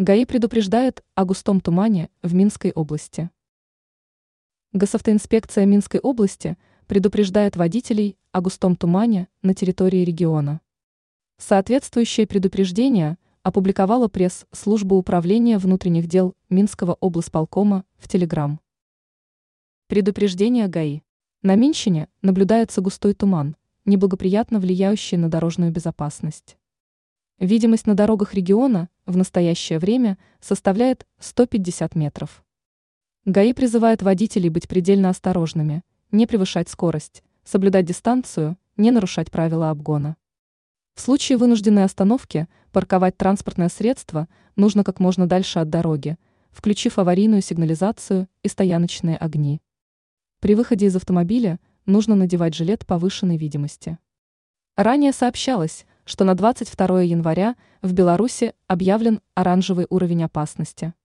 ГАИ предупреждает о густом тумане в Минской области. Госавтоинспекция Минской области предупреждает водителей о густом тумане на территории региона. Соответствующее предупреждение опубликовала пресс-служба Управления внутренних дел Минского облсполкома в Телеграм. Предупреждение ГАИ. На Минщине наблюдается густой туман, неблагоприятно влияющий на дорожную безопасность. Видимость на дорогах региона в настоящее время составляет 150 метров. ГАИ призывает водителей быть предельно осторожными, не превышать скорость, соблюдать дистанцию, не нарушать правила обгона. В случае вынужденной остановки парковать транспортное средство нужно как можно дальше от дороги, включив аварийную сигнализацию и стояночные огни. При выходе из автомобиля нужно надевать жилет повышенной видимости. Ранее сообщалось, что на 22 января в Беларуси объявлен оранжевый уровень опасности –